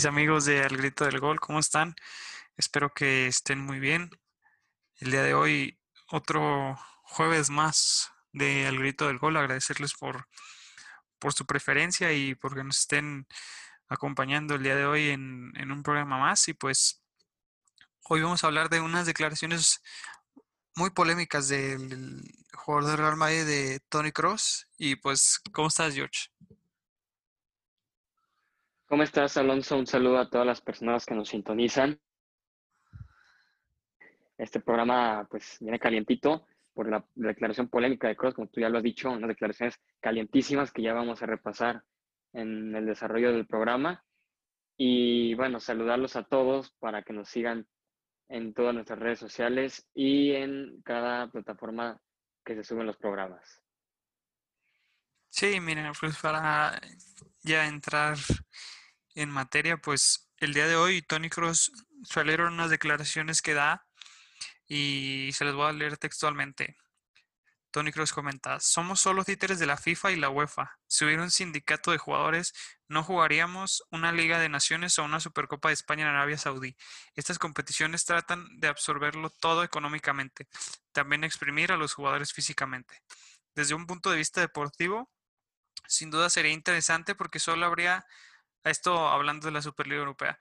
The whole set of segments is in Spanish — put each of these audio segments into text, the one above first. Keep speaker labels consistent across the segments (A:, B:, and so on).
A: Hola, ¿qué tal mis amigos de Al Grito del Gol? ¿Cómo están? Espero que estén muy bien. El día de hoy, otro jueves más de Al Grito del Gol. Agradecerles por, por su preferencia y porque nos estén acompañando el día de hoy en, en un programa más. Y pues hoy vamos a hablar de unas declaraciones muy polémicas del jugador del Real Madrid de Tony Cross. Y pues, ¿cómo estás, George?
B: ¿Cómo estás, Alonso? Un saludo a todas las personas que nos sintonizan. Este programa pues viene calientito por la declaración polémica de Cross, como tú ya lo has dicho, unas declaraciones calientísimas que ya vamos a repasar en el desarrollo del programa. Y bueno, saludarlos a todos para que nos sigan en todas nuestras redes sociales y en cada plataforma que se suben los programas.
A: Sí, mira, pues para ya entrar en materia, pues el día de hoy Tony Cross salieron unas declaraciones que da y se les voy a leer textualmente. Tony Cross comenta, somos solo títeres de la FIFA y la UEFA. Si hubiera un sindicato de jugadores, no jugaríamos una Liga de Naciones o una Supercopa de España en Arabia Saudí. Estas competiciones tratan de absorberlo todo económicamente, también exprimir a los jugadores físicamente. Desde un punto de vista deportivo, sin duda sería interesante porque solo habría esto hablando de la Superliga Europea.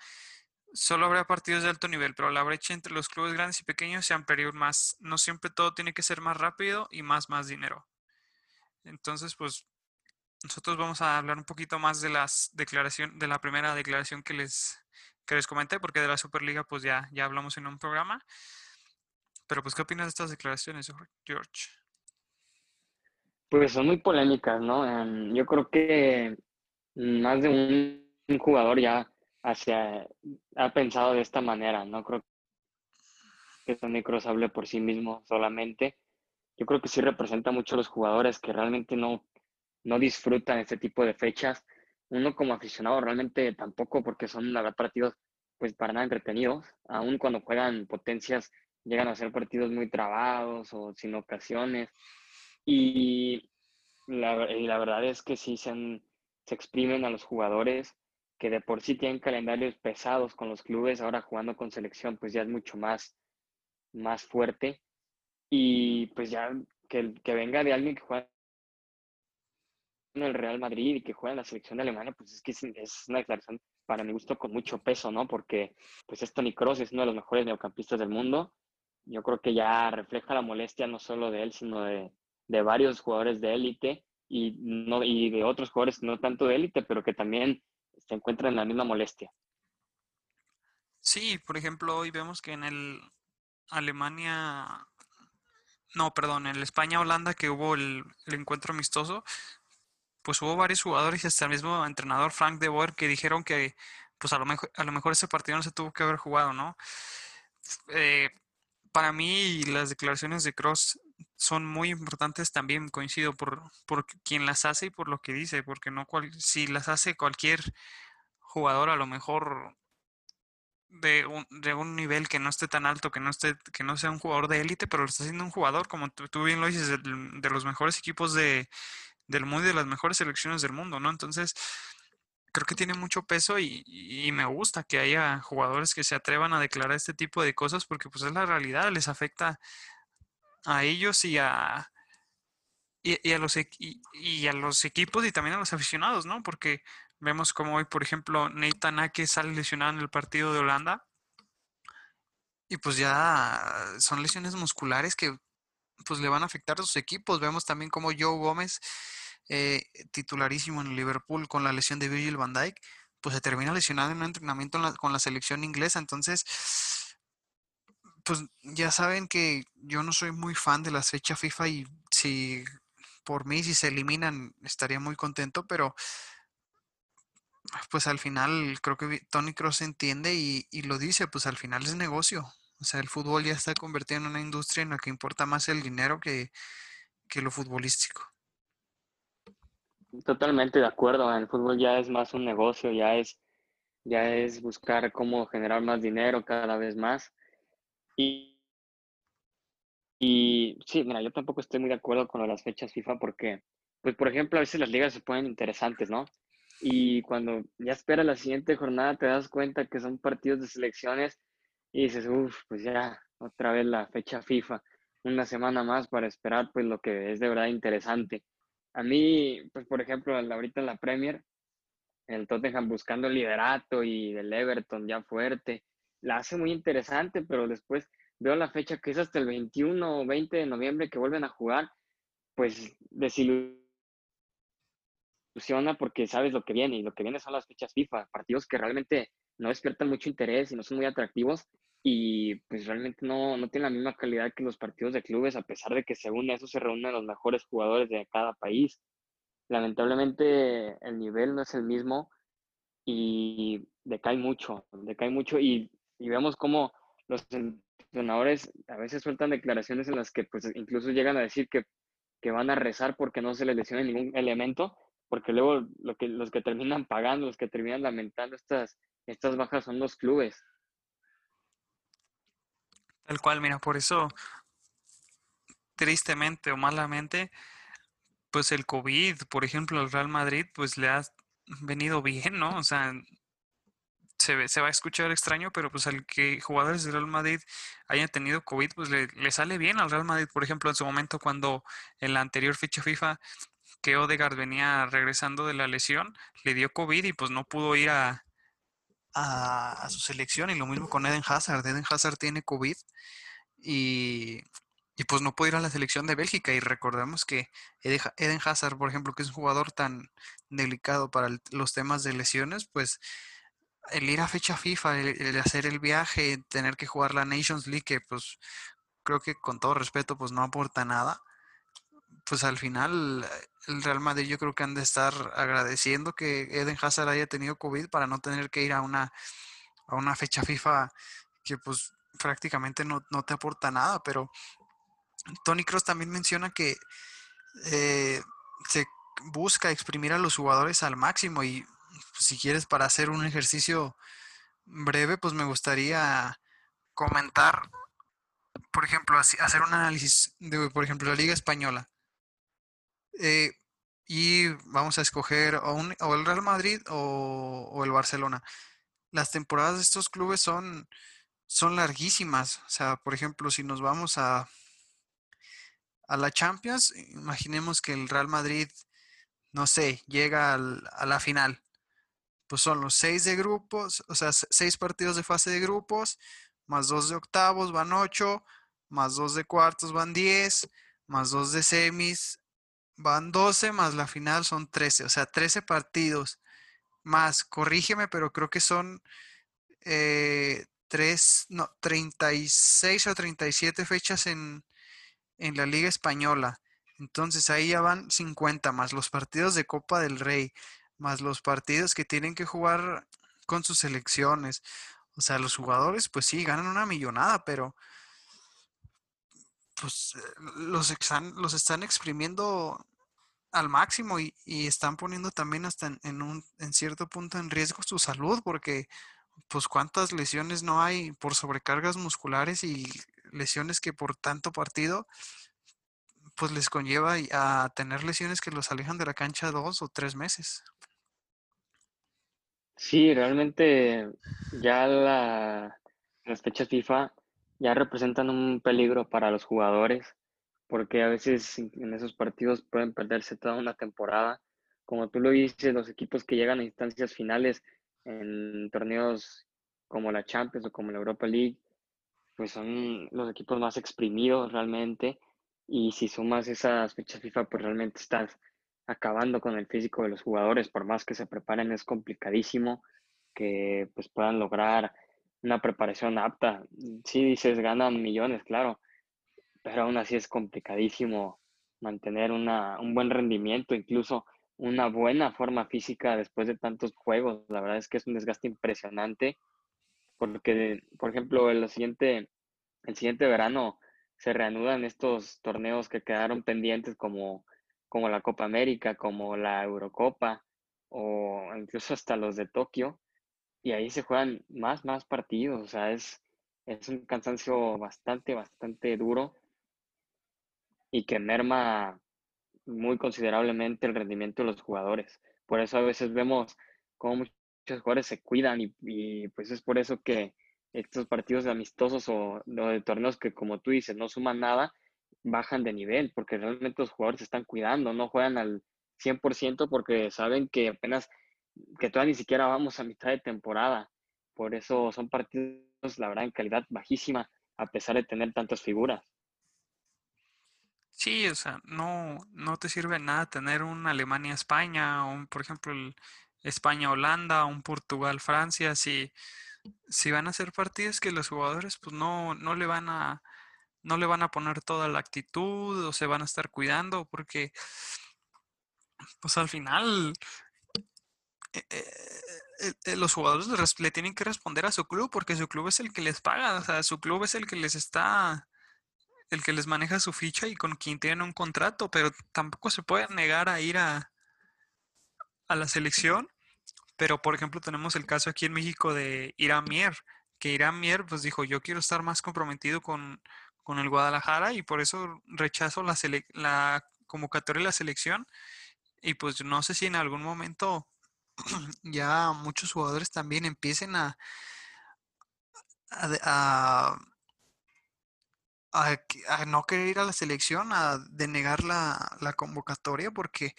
A: Solo habrá partidos de alto nivel, pero la brecha entre los clubes grandes y pequeños se ampliará más. No siempre todo tiene que ser más rápido y más, más dinero. Entonces, pues, nosotros vamos a hablar un poquito más de las declaración, de la primera declaración que les, que les comenté, porque de la Superliga, pues ya, ya hablamos en un programa. Pero, pues, ¿qué opinas de estas declaraciones, George?
B: Pues son muy polémicas, ¿no? Em, yo creo que más de un un jugador ya hacia, ha pensado de esta manera. No creo que Tony Cross hable por sí mismo solamente. Yo creo que sí representa mucho a los jugadores que realmente no, no disfrutan este tipo de fechas. Uno como aficionado realmente tampoco, porque son la verdad partidos pues para nada entretenidos. Aún cuando juegan potencias llegan a ser partidos muy trabados o sin ocasiones. Y la, y la verdad es que sí se, se exprimen a los jugadores que de por sí tienen calendarios pesados con los clubes, ahora jugando con selección, pues ya es mucho más, más fuerte. Y pues ya que, que venga de alguien que juega en el Real Madrid y que juega en la selección de Alemania, pues es que es, una declaración para mi gusto con mucho peso, ¿no? Porque pues es Tony Kroos, es uno de los mejores neocampistas del mundo. Yo creo que ya refleja la molestia no solo de él, sino de, de varios jugadores de élite y, no, y de otros jugadores no tanto de élite, pero que también se encuentran en la misma molestia.
A: Sí, por ejemplo, hoy vemos que en el Alemania, no, perdón, en el España-Holanda que hubo el, encuentro amistoso, pues hubo varios jugadores y hasta el mismo entrenador Frank de Boer que dijeron que pues a lo mejor, a lo mejor ese partido no se tuvo que haber jugado, ¿no? Eh, para mí las declaraciones de Cross son muy importantes también, coincido, por, por quien las hace y por lo que dice, porque no cual, si las hace cualquier jugador a lo mejor de un, de un nivel que no esté tan alto, que no esté, que no sea un jugador de élite, pero lo está haciendo un jugador, como tú, bien lo dices, de, los mejores equipos de, del mundo y de las mejores selecciones del mundo, ¿no? Entonces, creo que tiene mucho peso y, y, me gusta que haya jugadores que se atrevan a declarar este tipo de cosas porque pues es la realidad, les afecta a ellos y a, y, a los, y, a los equipos y también a los aficionados, ¿no? Porque vemos como hoy, por ejemplo, Nathan Ake sale lesionado en el partido de Holanda y pues ya son lesiones musculares que pues le van a afectar a sus equipos. Vemos también como Joe Gómez, eh, titularísimo en Liverpool con la lesión de Virgil van Dijk, pues se termina lesionado en un entrenamiento con la selección inglesa. Entonces, pues ya saben que yo no soy muy fan de las fechas FIFA y si por mí si se eliminan estaría muy contento, pero pues al final creo que Tony Cross entiende y, y, lo dice, pues al final es negocio. O sea, el fútbol ya está convertido en una industria en la que importa más el dinero que, que lo futbolístico.
B: Totalmente de acuerdo, el fútbol ya es más un negocio, ya es, ya es buscar cómo generar más dinero cada vez más. Y, y sí, mira, yo tampoco estoy muy de acuerdo con las fechas FIFA porque, pues por ejemplo, a veces las ligas se ponen interesantes, ¿no? y cuando ya espera la siguiente jornada te das cuenta que son partidos de selecciones y dices, uff, pues ya, otra vez la fecha FIFA, una semana más para esperar pues lo que es de verdad interesante. A mí, pues por ejemplo, ahorita en la Premier, el Tottenham buscando el liderato y el Everton ya fuerte, la hace muy interesante, pero después veo la fecha que es hasta el 21 o 20 de noviembre que vuelven a jugar, pues desilusiona porque sabes lo que viene y lo que viene son las fechas FIFA, partidos que realmente no despiertan mucho interés y no son muy atractivos y pues realmente no, no tienen la misma calidad que los partidos de clubes a pesar de que según eso se reúnen los mejores jugadores de cada país. Lamentablemente el nivel no es el mismo y decae mucho, decae mucho y, y vemos cómo los entrenadores a veces sueltan declaraciones en las que pues incluso llegan a decir que, que van a rezar porque no se les lesione ningún elemento, porque luego lo que, los que terminan pagando, los que terminan lamentando estas, estas bajas son los clubes.
A: Tal cual, mira, por eso, tristemente o malamente, pues el COVID, por ejemplo, al Real Madrid, pues le ha venido bien, ¿no? O sea, se, va a escuchar extraño, pero pues al que jugadores del Real Madrid hayan tenido COVID, pues le, le sale bien al Real Madrid, por ejemplo, en su momento cuando en la anterior ficha FIFA que Odegaard venía regresando de la lesión, le dio COVID y pues no pudo ir a, a, su selección. Y lo mismo con Eden Hazard. Eden Hazard tiene COVID y, y, pues no pudo ir a la selección de Bélgica. Y recordemos que Eden Hazard, por ejemplo, que es un jugador tan delicado para los temas de lesiones, pues el ir a fecha FIFA, el, el, hacer el viaje, tener que jugar la Nations League, que pues creo que con todo respeto pues no aporta nada pues al final el Real Madrid yo creo que han de estar agradeciendo que Eden Hazard haya tenido COVID para no tener que ir a una, a una fecha FIFA que pues prácticamente no, no te aporta nada, pero Tony Cross también menciona que eh, se busca exprimir a los jugadores al máximo y si quieres para hacer un ejercicio breve, pues me gustaría comentar, por ejemplo, hacer un análisis de, por ejemplo, la Liga Española. Eh, y vamos a escoger o, un, o el Real Madrid o, o, el Barcelona. Las temporadas de estos clubes son, son larguísimas. O sea, por ejemplo, si nos vamos a, a la Champions, imaginemos que el Real Madrid, no sé, llega al, a la final. Pues son los seis de grupos, o sea, seis partidos de fase de grupos, más dos de octavos van ocho, más dos de cuartos van diez, más dos de semis van 12 más la final son 13, o sea, 13 partidos más, corrígeme, pero creo que son eh, 3, no, 36 o 37 fechas en, en la Liga Española. Entonces ahí ya van 50 más los partidos de Copa del Rey, más los partidos que tienen que jugar con sus selecciones. O sea, los jugadores pues sí, ganan una millonada, pero pues los, están, los están exprimiendo al máximo y, y están poniendo también hasta en, en, un en cierto punto en riesgo su salud porque pues cuántas lesiones no hay por sobrecargas musculares y lesiones que por tanto partido pues les conlleva a tener lesiones que los alejan de la cancha dos o tres meses.
B: Sí, realmente ya la, las fechas FIFA ya representan un peligro para los jugadores porque a veces en esos partidos pueden perderse toda una temporada. Como tú lo dices, los equipos que llegan a instancias finales en torneos como la Champions o como la Europa League, pues son los equipos más exprimidos realmente. Y si sumas esas fechas FIFA, pues realmente estás acabando con el físico de los jugadores, por más que se preparen, es complicadísimo que pues puedan lograr una preparación apta. Sí dices, ganan millones, claro, pero aún así es complicadísimo mantener una, un buen rendimiento, incluso una buena forma física después de tantos juegos. La verdad es que es un desgaste impresionante, porque, por ejemplo, el siguiente, el siguiente verano se reanudan estos torneos que quedaron pendientes como, como la Copa América, como la Eurocopa o incluso hasta los de Tokio, y ahí se juegan más, más partidos, o sea, es, es un cansancio bastante, bastante duro y que merma muy considerablemente el rendimiento de los jugadores. Por eso a veces vemos cómo muchos jugadores se cuidan y, pues es por eso que estos partidos amistosos o, o, de torneos que como tú dices no suman nada, bajan de nivel porque realmente los jugadores se están cuidando, no juegan al 100% porque saben que apenas, que todavía ni siquiera vamos a mitad de temporada. Por eso son partidos, la verdad, en calidad bajísima, a pesar de tener tantas figuras.
A: Sí, o sea, no, no te sirve nada tener un Alemania-España, un, por ejemplo, el España-Holanda, un Portugal-Francia, si, si van a ser partidos que los jugadores pues no, no le van a no le van a poner toda la actitud o se van a estar cuidando porque pues al final eh, eh, eh, los jugadores le tienen que responder a su club porque su club es el que les paga, o sea, su club es el que les está, el que les maneja su ficha y con quien tienen un contrato, pero tampoco se puede negar a ir a, a la selección. Pero, por ejemplo, tenemos el caso aquí en México de Irán Mier, que Irán Mier pues dijo, yo quiero estar más comprometido con, con el Guadalajara y por eso rechazo la, la convocatoria de la selección. Y pues no sé si en algún momento ya muchos jugadores también empiecen a, no querer ir a la selección, a denegar la, la convocatoria, porque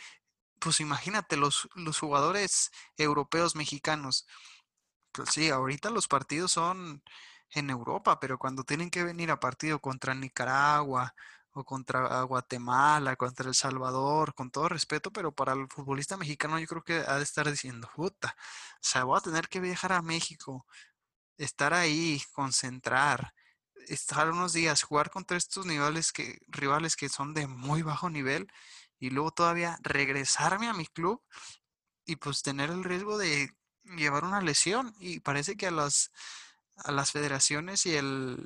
A: pues imagínate, los, los jugadores europeos mexicanos, pues sí, ahorita los partidos son en Europa, pero cuando tienen que venir a partido contra Nicaragua o contra Guatemala, contra El Salvador, con todo respeto, pero para el futbolista mexicano yo creo que ha de estar diciendo, puta, o sea, voy a tener que viajar a México, estar ahí, concentrar, estar unos días, jugar contra estos niveles que, rivales que son de muy bajo nivel y luego todavía regresarme a mi club y pues tener el riesgo de llevar una lesión y parece que a las a las federaciones y el,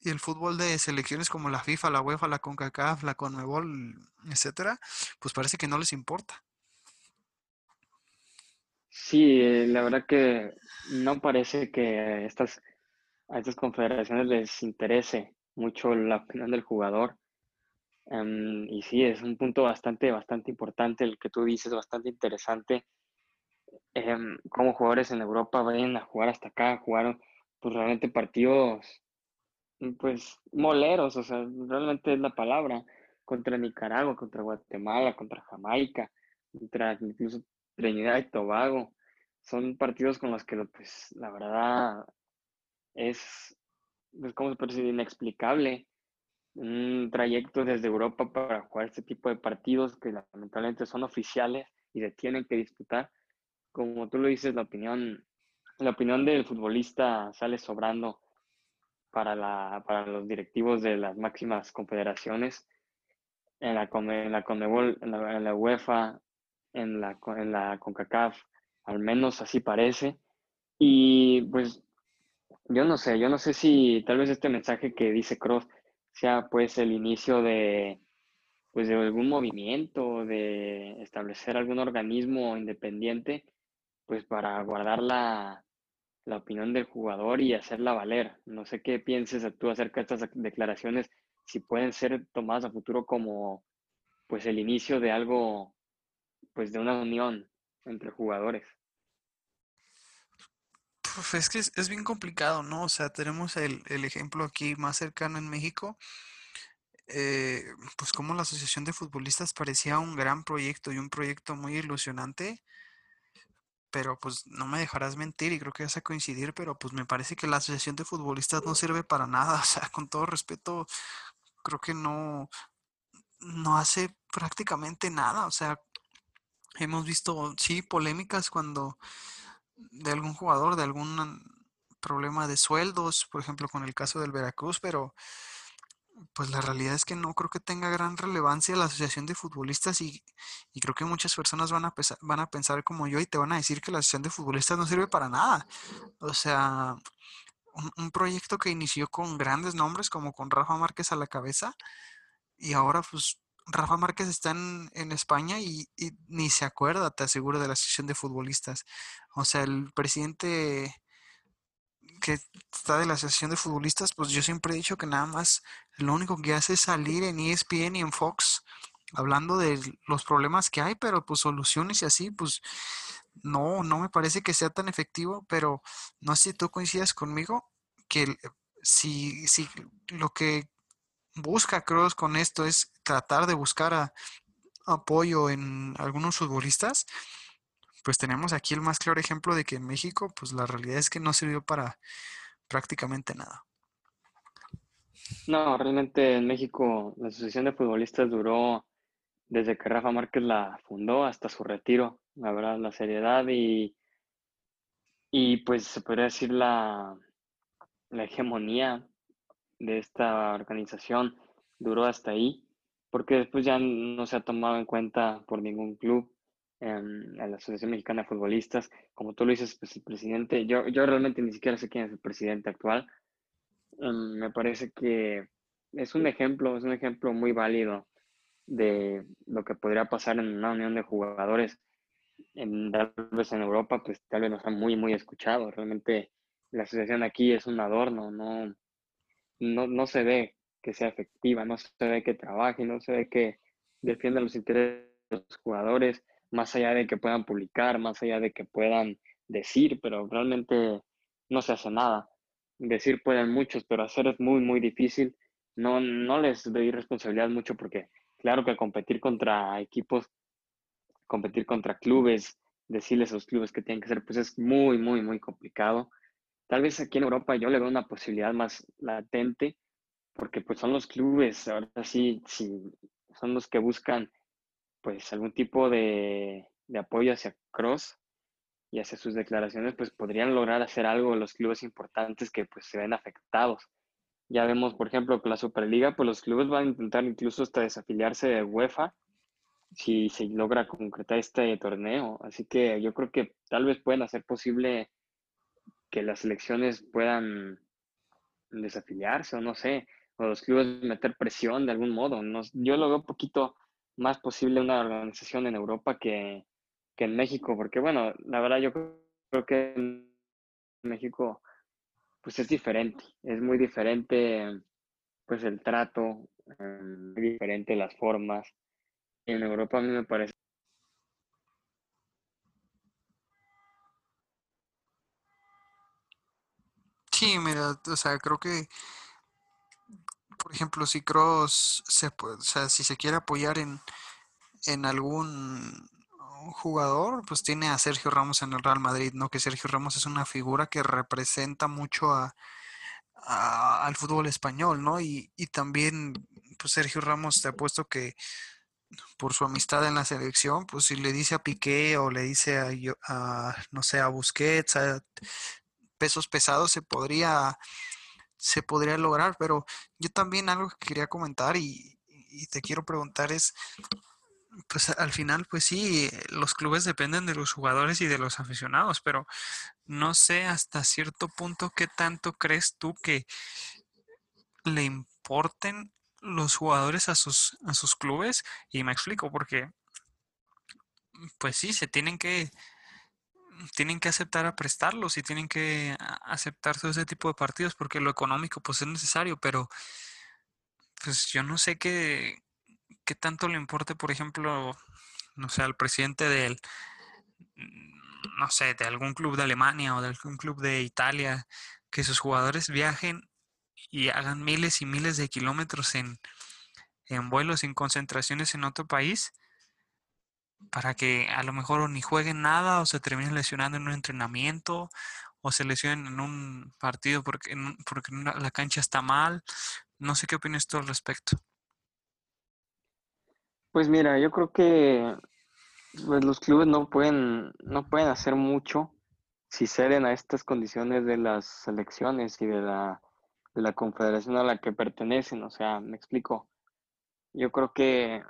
A: y el fútbol de selecciones como la FIFA, la UEFA, la CONCACAF, la CONMEBOL, etcétera, pues parece que no les importa.
B: Sí, eh, la verdad que no parece que estas, a estas confederaciones les interese mucho la opinión del jugador. Um, y sí, es un punto bastante, bastante importante el que tú dices, bastante interesante. Um, como jugadores en Europa vayan a jugar hasta acá, jugaron pues realmente partidos, pues moleros, o sea, realmente es la palabra, contra Nicaragua, contra Guatemala, contra Jamaica, contra incluso Trinidad y Tobago. Son partidos con los que, pues, la verdad es, pues, ¿cómo se puede decir? Inexplicable. Un trayecto desde Europa para jugar este tipo de partidos que lamentablemente son oficiales y se tienen que disputar. Como tú lo dices, la opinión la opinión del futbolista sale sobrando para, los directivos de las máximas confederaciones, en la, Conmebol, en la, UEFA, en la, en la CONCACAF, al menos así parece. Y pues yo no sé, yo no sé si tal vez este mensaje que dice Cross sea pues el inicio de pues de algún movimiento, de establecer algún organismo independiente pues para guardar la, la opinión del jugador y hacerla valer. No sé qué pienses tú acerca de estas declaraciones, si pueden ser tomadas a futuro como pues el inicio de algo, pues de una unión entre jugadores.
A: Es que es, bien complicado, ¿no? O sea, tenemos el, ejemplo aquí más cercano en México, eh, pues como la Asociación de Futbolistas parecía un gran proyecto y un proyecto muy ilusionante, pero pues no me dejarás mentir y creo que vas a coincidir, pero pues me parece que la Asociación de Futbolistas no sirve para nada, o sea, con todo respeto, creo que no, no hace prácticamente nada, o sea, hemos visto, sí, polémicas cuando de algún jugador, de algún problema de sueldos, por ejemplo, con el caso del Veracruz, pero pues la realidad es que no creo que tenga gran relevancia la asociación de futbolistas y, creo que muchas personas van a, van a pensar como yo y te van a decir que la asociación de futbolistas no sirve para nada. O sea, un, proyecto que inició con grandes nombres como con Rafa Márquez a la cabeza y ahora pues Rafa Márquez está en, España y, y, ni se acuerda, te aseguro, de la asociación de futbolistas. O sea, el presidente que está de la Asociación de Futbolistas, pues yo siempre he dicho que nada más lo único que hace es salir en ESPN y en Fox hablando de los problemas que hay, pero pues soluciones y así, pues no, no me parece que sea tan efectivo, pero no sé si tú coincidas conmigo que si, si lo que busca Cross con esto es tratar de buscar apoyo en algunos futbolistas, pues tenemos aquí el más claro ejemplo de que en México, pues la realidad es que no sirvió para prácticamente nada.
B: No, realmente en México la Asociación de Futbolistas duró desde que Rafa Márquez la fundó hasta su retiro, la verdad, la seriedad y, y pues se podría decir la, la hegemonía de esta organización duró hasta ahí, porque después ya no se ha tomado en cuenta por ningún club en, la Asociación Mexicana de Futbolistas. Como tú lo dices, pues el presidente, yo, yo realmente ni siquiera sé quién es el presidente actual. Em, me parece que es un ejemplo, es un ejemplo muy válido de lo que podría pasar en una unión de jugadores. En, tal vez en Europa, pues tal vez no está muy, muy escuchado. Realmente la asociación aquí es un adorno, no, no, no se ve que sea efectiva, no se ve que trabaje, no se ve que defienda los intereses de los jugadores, más allá de que puedan publicar, más allá de que puedan decir, pero realmente no se hace nada. Decir pueden muchos, pero hacer es muy, muy difícil. No, no les doy responsabilidad mucho porque claro que competir contra equipos, competir contra clubes, decirles a los clubes que tienen que ser, pues es muy, muy, muy complicado. Tal vez aquí en Europa yo le veo una posibilidad más latente, porque pues son los clubes, ahora sí, sí son los que buscan pues algún tipo de, de apoyo hacia Cross y hacia sus declaraciones, pues podrían lograr hacer algo los clubes importantes que pues se ven afectados. Ya vemos, por ejemplo, que la Superliga, pues los clubes van a intentar incluso hasta desafiliarse de UEFA si se logra concretar este torneo. Así que yo creo que tal vez pueden hacer posible que las elecciones puedan desafiliarse o no sé, o los clubes meter presión de algún modo. No, yo lo veo un poquito más posible una organización en Europa que, que en México, porque bueno, la verdad yo creo que en México pues es diferente, es muy diferente pues el trato, em, muy diferente las formas. En Europa a mí me parece
A: Sí, mira, o sea, creo que, por ejemplo, si Cross se, o sea, si se quiere apoyar en, en algún jugador, pues tiene a Sergio Ramos en el Real Madrid, ¿no? Que Sergio Ramos es una figura que representa mucho a, al fútbol español, ¿no? Y, y, también, pues Sergio Ramos te ha puesto que por su amistad en la selección, pues si le dice a Piqué o le dice a, a no sé, a Busquets, pesos pesados, se podría, se podría lograr, pero yo también algo que quería comentar y, te quiero preguntar es, pues al final, pues sí, los clubes dependen de los jugadores y de los aficionados, pero no sé hasta cierto punto qué tanto crees tú que le importen los jugadores a sus, a sus clubes. Y me explico, porque pues sí, se tienen que tienen que aceptar a prestarlos y tienen que aceptar todo ese tipo de partidos porque lo económico pues es necesario, pero pues yo no sé qué, qué tanto le importe, por ejemplo, no sé, al presidente del, no sé, de algún club de Alemania o de algún club de Italia, que sus jugadores viajen y hagan miles y miles de kilómetros en, en vuelos, en concentraciones en otro país, para que a lo mejor ni jueguen nada o se terminen lesionando en un entrenamiento o se lesionen en un partido porque, porque la cancha está mal. No sé qué opinas tú al respecto.
B: Pues mira, yo creo que pues, los clubes no pueden, no pueden hacer mucho si ceden a estas condiciones de las selecciones y de la, de la confederación a la que pertenecen. O sea, me explico. Yo creo que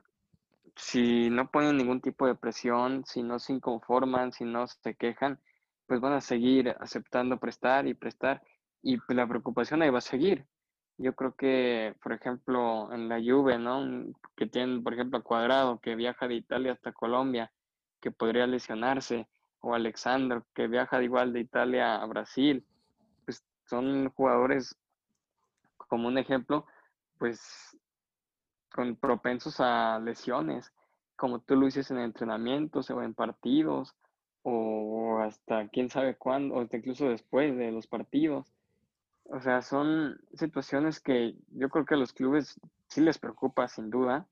B: si no ponen ningún tipo de presión, si no se inconforman, si no se quejan, pues van a seguir aceptando prestar y prestar y pues, la preocupación ahí va a seguir. Yo creo que, por ejemplo, en la Juve, ¿no? Que tienen, por ejemplo, a Cuadrado, que viaja de Italia hasta Colombia, que podría lesionarse, o Alexandro, que viaja igual de Italia a Brasil, pues son jugadores, como un ejemplo, pues con propensos a lesiones, como tú lo dices en entrenamientos o en partidos, o hasta quién sabe cuándo, o incluso después de los partidos. O sea, son situaciones que yo creo que a los clubes sí les preocupa sin duda,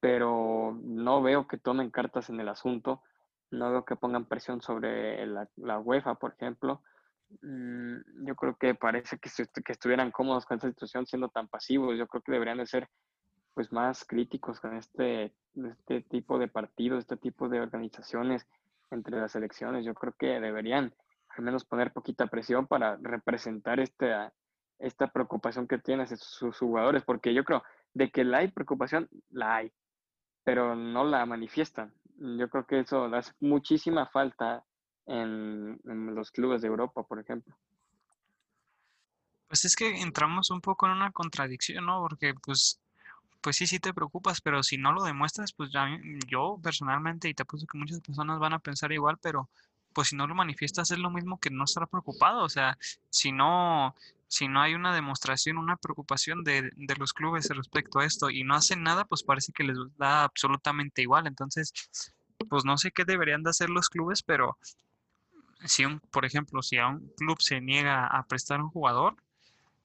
B: pero no veo que tomen cartas en el asunto, no veo que pongan presión sobre la, la UEFA, por ejemplo. Mm, yo creo que parece que, que estuvieran cómodos con esta situación siendo tan pasivos. Yo creo que deberían de ser pues más críticos con este, este tipo de partidos, este tipo de organizaciones entre las elecciones. Yo creo que deberían al menos poner poquita presión para representar esta, esta preocupación que tienen sus jugadores, porque yo creo de que la hay preocupación, la hay, pero no la manifiestan. Yo creo que eso hace muchísima falta en, en los clubes de Europa, por ejemplo.
A: Pues es que entramos un poco en una contradicción, ¿no? Porque pues pues sí, sí te preocupas, pero si no lo demuestras, pues ya yo personalmente, y te apuesto que muchas personas van a pensar igual, pero pues si no lo manifiestas es lo mismo que no estar preocupado. O sea, si no, si no hay una demostración, una preocupación de, de los clubes respecto a esto y no hacen nada, pues parece que les da absolutamente igual. Entonces, pues no sé qué deberían de hacer los clubes, pero si un, por ejemplo, si a un club se niega a prestar un jugador,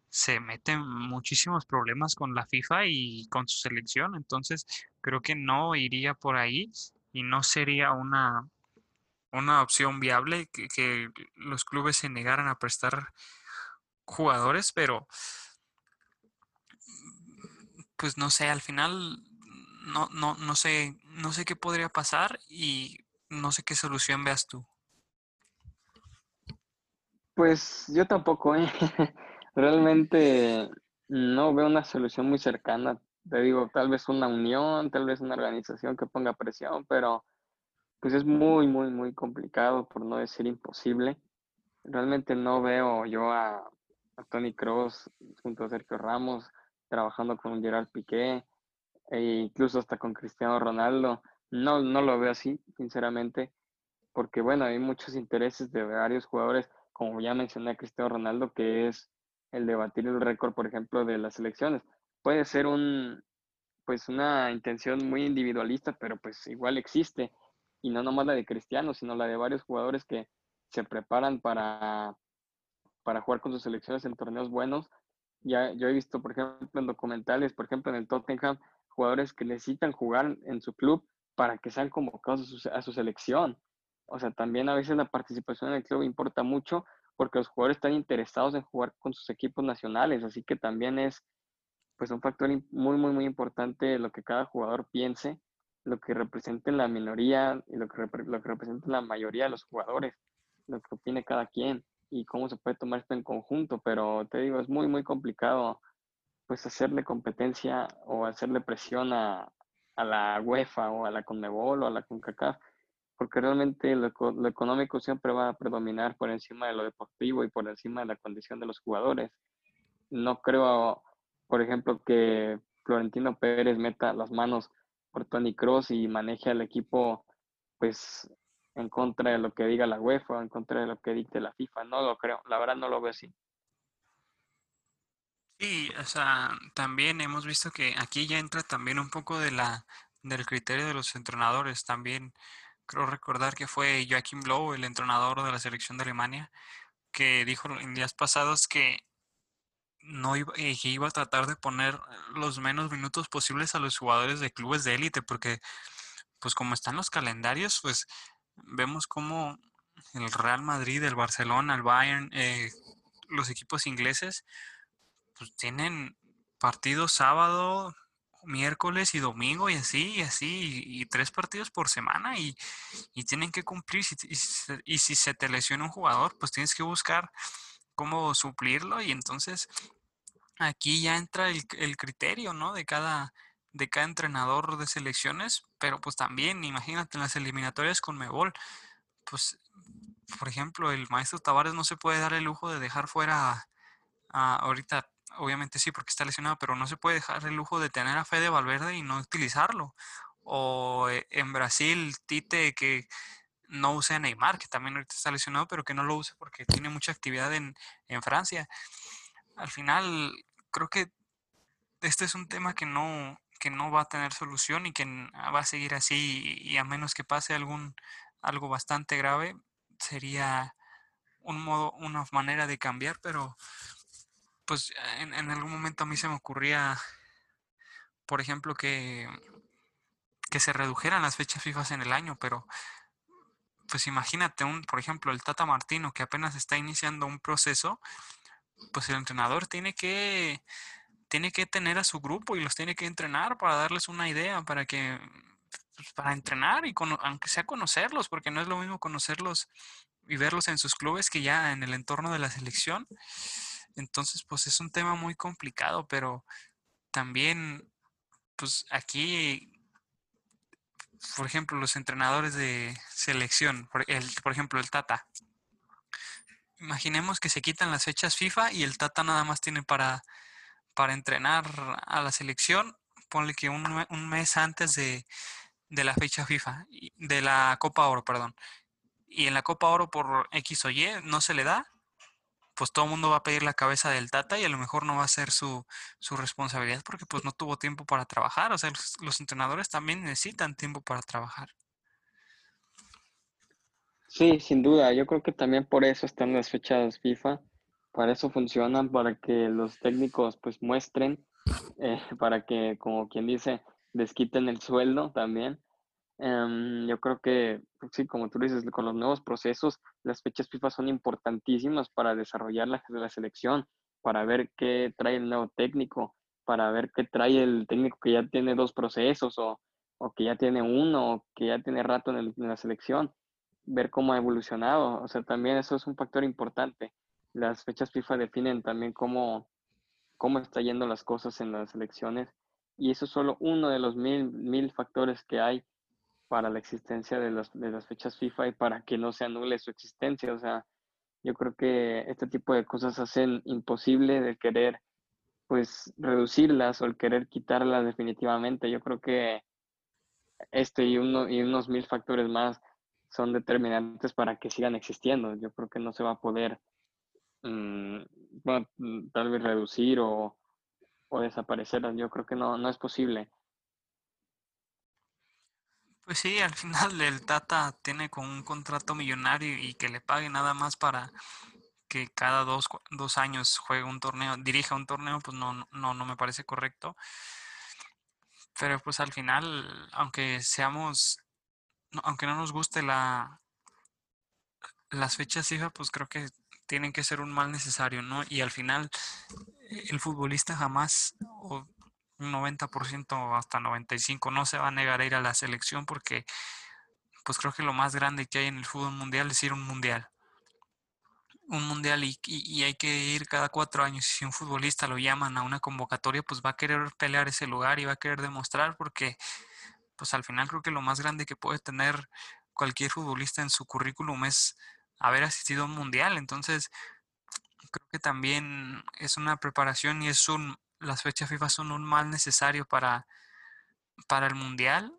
A: se meten muchísimos problemas con la FIFA y con su selección. Entonces, creo que no iría por ahí y no sería una, una opción viable que, los clubes se negaran a prestar jugadores, pero pues no sé, al final no, no, no sé, no sé qué podría pasar y no sé qué solución veas tú.
B: Pues yo tampoco, ¿eh? Realmente no veo una solución muy cercana. Te digo, tal vez una unión, tal vez una organización que ponga presión, pero pues es muy, muy, muy complicado, por no decir imposible. Realmente no veo yo a, Tony Cross junto a Sergio Ramos trabajando con Gerard Piqué e incluso hasta con Cristiano Ronaldo. No, no lo veo así, sinceramente, porque bueno, hay muchos intereses de varios jugadores, como ya mencioné a Cristiano Ronaldo, que es el de batir el récord, por ejemplo, de las elecciones. Puede ser un, pues una intención muy individualista, pero pues igual existe. Y no nomás la de Cristiano, sino la de varios jugadores que se preparan para, para jugar con sus selecciones en torneos buenos. Ya, yo he visto, por ejemplo, en documentales, por ejemplo, en el Tottenham, jugadores que necesitan jugar en su club para que sean convocados a su, a su selección. O sea, también a veces la participación en el club importa mucho porque los jugadores están interesados en jugar con sus equipos nacionales, así que también es pues un factor muy, muy, muy importante lo que cada jugador piense, lo que represente la minoría y lo que, lo que represente la mayoría de los jugadores, lo que opine cada quien y cómo se puede tomar esto en conjunto, pero te digo, es muy, muy complicado pues hacerle competencia o hacerle presión a, a la UEFA o a la CONMEBOL o a la CONCACAF porque realmente lo, lo, económico siempre va a predominar por encima de lo deportivo y por encima de la condición de los jugadores. No creo, por ejemplo, que Florentino Pérez meta las manos por Tony Cross y maneje al equipo pues en contra de lo que diga la UEFA, en contra de lo que dicte la FIFA. No lo creo, la verdad no lo veo así.
A: Sí, o sea, también hemos visto que aquí ya entra también un poco de la del criterio de los entrenadores también creo recordar que fue Joachim Blow, el entrenador de la selección de Alemania, que dijo en días pasados que no iba, eh, que iba a tratar de poner los menos minutos posibles a los jugadores de clubes de élite, porque pues como están los calendarios, pues vemos como el Real Madrid, el Barcelona, el Bayern, eh, los equipos ingleses, pues tienen partidos sábado, miércoles y domingo y así, y así, y, tres partidos por semana y, y tienen que cumplir. Y, y, si se te lesiona un jugador, pues tienes que buscar cómo suplirlo y entonces aquí ya entra el, criterio, ¿no? De cada, de cada entrenador de selecciones, pero pues también, imagínate, en las eliminatorias con Mebol, pues, por ejemplo, el maestro Tavares no se puede dar el lujo de dejar fuera a, ahorita obviamente sí, porque está lesionado, pero no se puede dejar el lujo de tener a Fede Valverde y no utilizarlo. O eh, en Brasil, Tite, que no use Neymar, que también ahorita está lesionado, pero que no lo use porque tiene mucha actividad en, en Francia. Al final, creo que este es un tema que no, que no va a tener solución y que va a seguir así y, a menos que pase algún algo bastante grave sería un modo una manera de cambiar pero pues en, en algún momento a mí se me ocurría por ejemplo que que se redujeran las fechas fijas en el año pero pues imagínate un por ejemplo el Tata Martino que apenas está iniciando un proceso pues el entrenador tiene que tiene que tener a su grupo y los tiene que entrenar para darles una idea, para que pues, para entrenar y aunque sea conocerlos, porque no es lo mismo conocerlos y verlos en sus clubes que ya en el entorno de la selección. Entonces, pues es un tema muy complicado, pero también, pues aquí, por ejemplo, los entrenadores de selección, por, el, por ejemplo, el Tata. Imaginemos que se quitan las fechas FIFA y el Tata nada más tiene para para entrenar a la selección, ponle que un, mes antes de, la fecha FIFA, de la Copa Oro, perdón. Y en la Copa Oro por X o Y no se le da, pues todo el mundo va a pedir la cabeza del Tata y a lo mejor no va a ser su, responsabilidad porque pues no tuvo tiempo para trabajar. O sea, los, entrenadores también necesitan tiempo para trabajar.
B: Sí, sin duda. Yo creo que también por eso están las fechas FIFA para eso funcionan, para que los técnicos pues muestren, eh, para que, como quien dice, desquiten el sueldo también. Em, yo creo que, pues, sí, como tú dices, con los nuevos procesos, las fechas FIFA son importantísimas para desarrollar la, la selección, para ver qué trae el nuevo técnico, para ver qué trae el técnico que ya tiene dos procesos o, o que ya tiene uno o que ya tiene rato en, en la selección, ver cómo ha evolucionado. O sea, también eso es un factor importante las fechas FIFA definen también cómo, cómo está yendo las cosas en las elecciones y eso es solo uno de los mil, mil factores que hay para la existencia de las, de las fechas FIFA y para que no se anule su existencia. O sea, yo creo que este tipo de cosas hacen imposible de querer pues reducirlas o el querer quitarlas definitivamente. Yo creo que este y, uno, y unos mil factores más son determinantes para que sigan existiendo. Yo creo que no se va a poder Mm, mm, tal vez reducir o, o desaparecerlas. Yo creo que no, no es posible.
A: Pues sí, al final el Tata tiene con un contrato millonario y que le pague nada más para que cada dos, dos años juegue un torneo, dirija un torneo, pues no, no, no me parece correcto. Pero pues al final, aunque seamos, aunque no nos guste la las fechas FIFA, pues creo que tienen que ser un mal necesario, ¿no? Y al final el futbolista jamás, o un 90% hasta 95%, no se va a negar a ir a la selección porque pues creo que lo más grande que hay en el fútbol mundial es ir a un mundial. Un mundial y, y, hay que ir cada cuatro años. Y si un futbolista lo llaman a una convocatoria, pues va a querer pelear ese lugar y va a querer demostrar porque pues al final creo que lo más grande que puede tener cualquier futbolista en su currículum es haber asistido a un mundial. Entonces, creo que también es una preparación y es un, las fechas FIFA son un mal necesario para, para el mundial.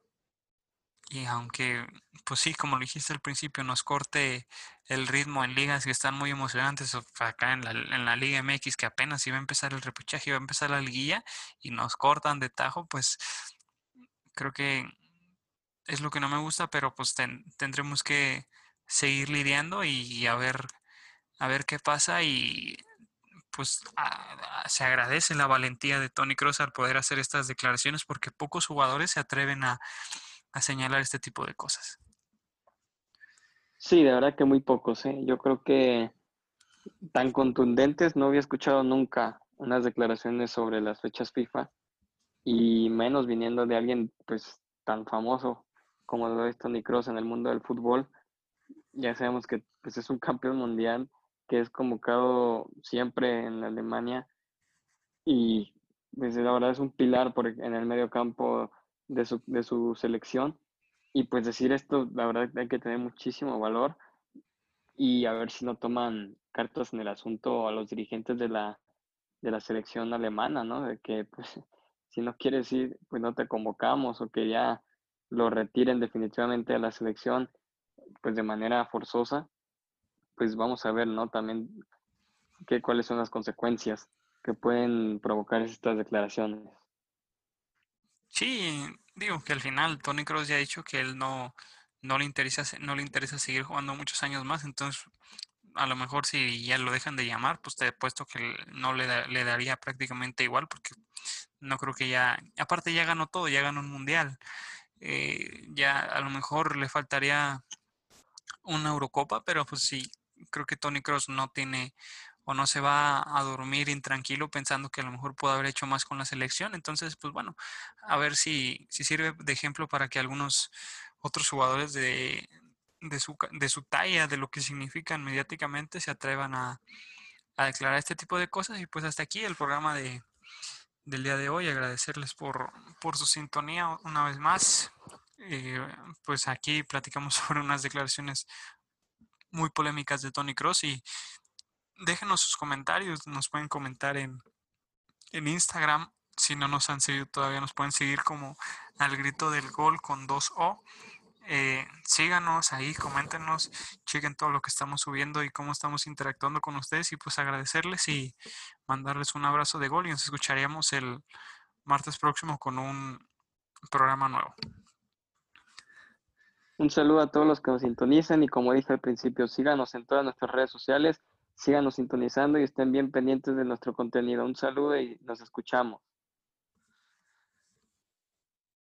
A: Y aunque, pues sí, como lo dijiste al principio, nos corte el ritmo en ligas que están muy emocionantes, acá en la, en la Liga MX, que apenas iba a empezar el repechaje, iba a empezar la liguilla, y nos cortan de tajo, pues creo que es lo que no me gusta, pero pues tendremos que seguir lidiando y a ver, a ver qué pasa y pues se agradece la valentía de Tony Cross al poder hacer estas declaraciones porque pocos jugadores se atreven a, señalar este tipo de cosas.
B: Sí, de verdad que muy pocos. ¿eh? Yo creo que tan contundentes no había escuchado nunca unas declaraciones sobre las fechas FIFA y menos viniendo de alguien pues tan famoso como lo es Tony Cross en el mundo del fútbol ya sabemos que pues, es un campeón mundial que es convocado siempre en Alemania y pues, la verdad es un pilar por, en el medio campo de su, de su selección. Y pues decir esto, la verdad hay que tener muchísimo valor y a ver si no toman cartas en el asunto a los dirigentes de la, de la selección alemana, ¿no? De que pues si no quieres ir, pues no te convocamos o que ya lo retiren definitivamente de la selección pues de manera forzosa, pues vamos a ver, ¿no? También qué, cuáles son las consecuencias que pueden provocar estas declaraciones.
A: Sí, digo que al final Tony Cross ya ha dicho que él no, no le interesa, no le interesa seguir jugando muchos años más, entonces a lo mejor si ya lo dejan de llamar, pues te he puesto que no le, le daría prácticamente igual, porque no creo que ya, aparte ya ganó todo, ya ganó un mundial, eh, ya a lo mejor le faltaría una Eurocopa, pero pues sí, creo que Tony Cross no tiene o no se va a dormir intranquilo pensando que a lo mejor pudo haber hecho más con la selección. Entonces, pues bueno, a ver si, si sirve de ejemplo para que algunos otros jugadores de, de, su, de su talla, de lo que significan mediáticamente, se atrevan a, a declarar este tipo de cosas. Y pues hasta aquí el programa de, del día de hoy. Agradecerles por, por su sintonía una vez más. Eh, pues aquí platicamos sobre unas declaraciones muy polémicas de Tony Cross y déjenos sus comentarios, nos pueden comentar en, en Instagram, si no nos han seguido todavía nos pueden seguir como al grito del gol con dos O. Eh, síganos ahí, coméntenos, chequen todo lo que estamos subiendo y cómo estamos interactuando con ustedes y pues agradecerles y mandarles un abrazo de gol y nos escucharíamos el martes próximo con un programa nuevo.
B: Un saludo a todos los que nos sintonizan y como dije al principio, síganos en todas nuestras redes sociales, síganos sintonizando y estén bien pendientes de nuestro contenido. Un saludo y nos escuchamos.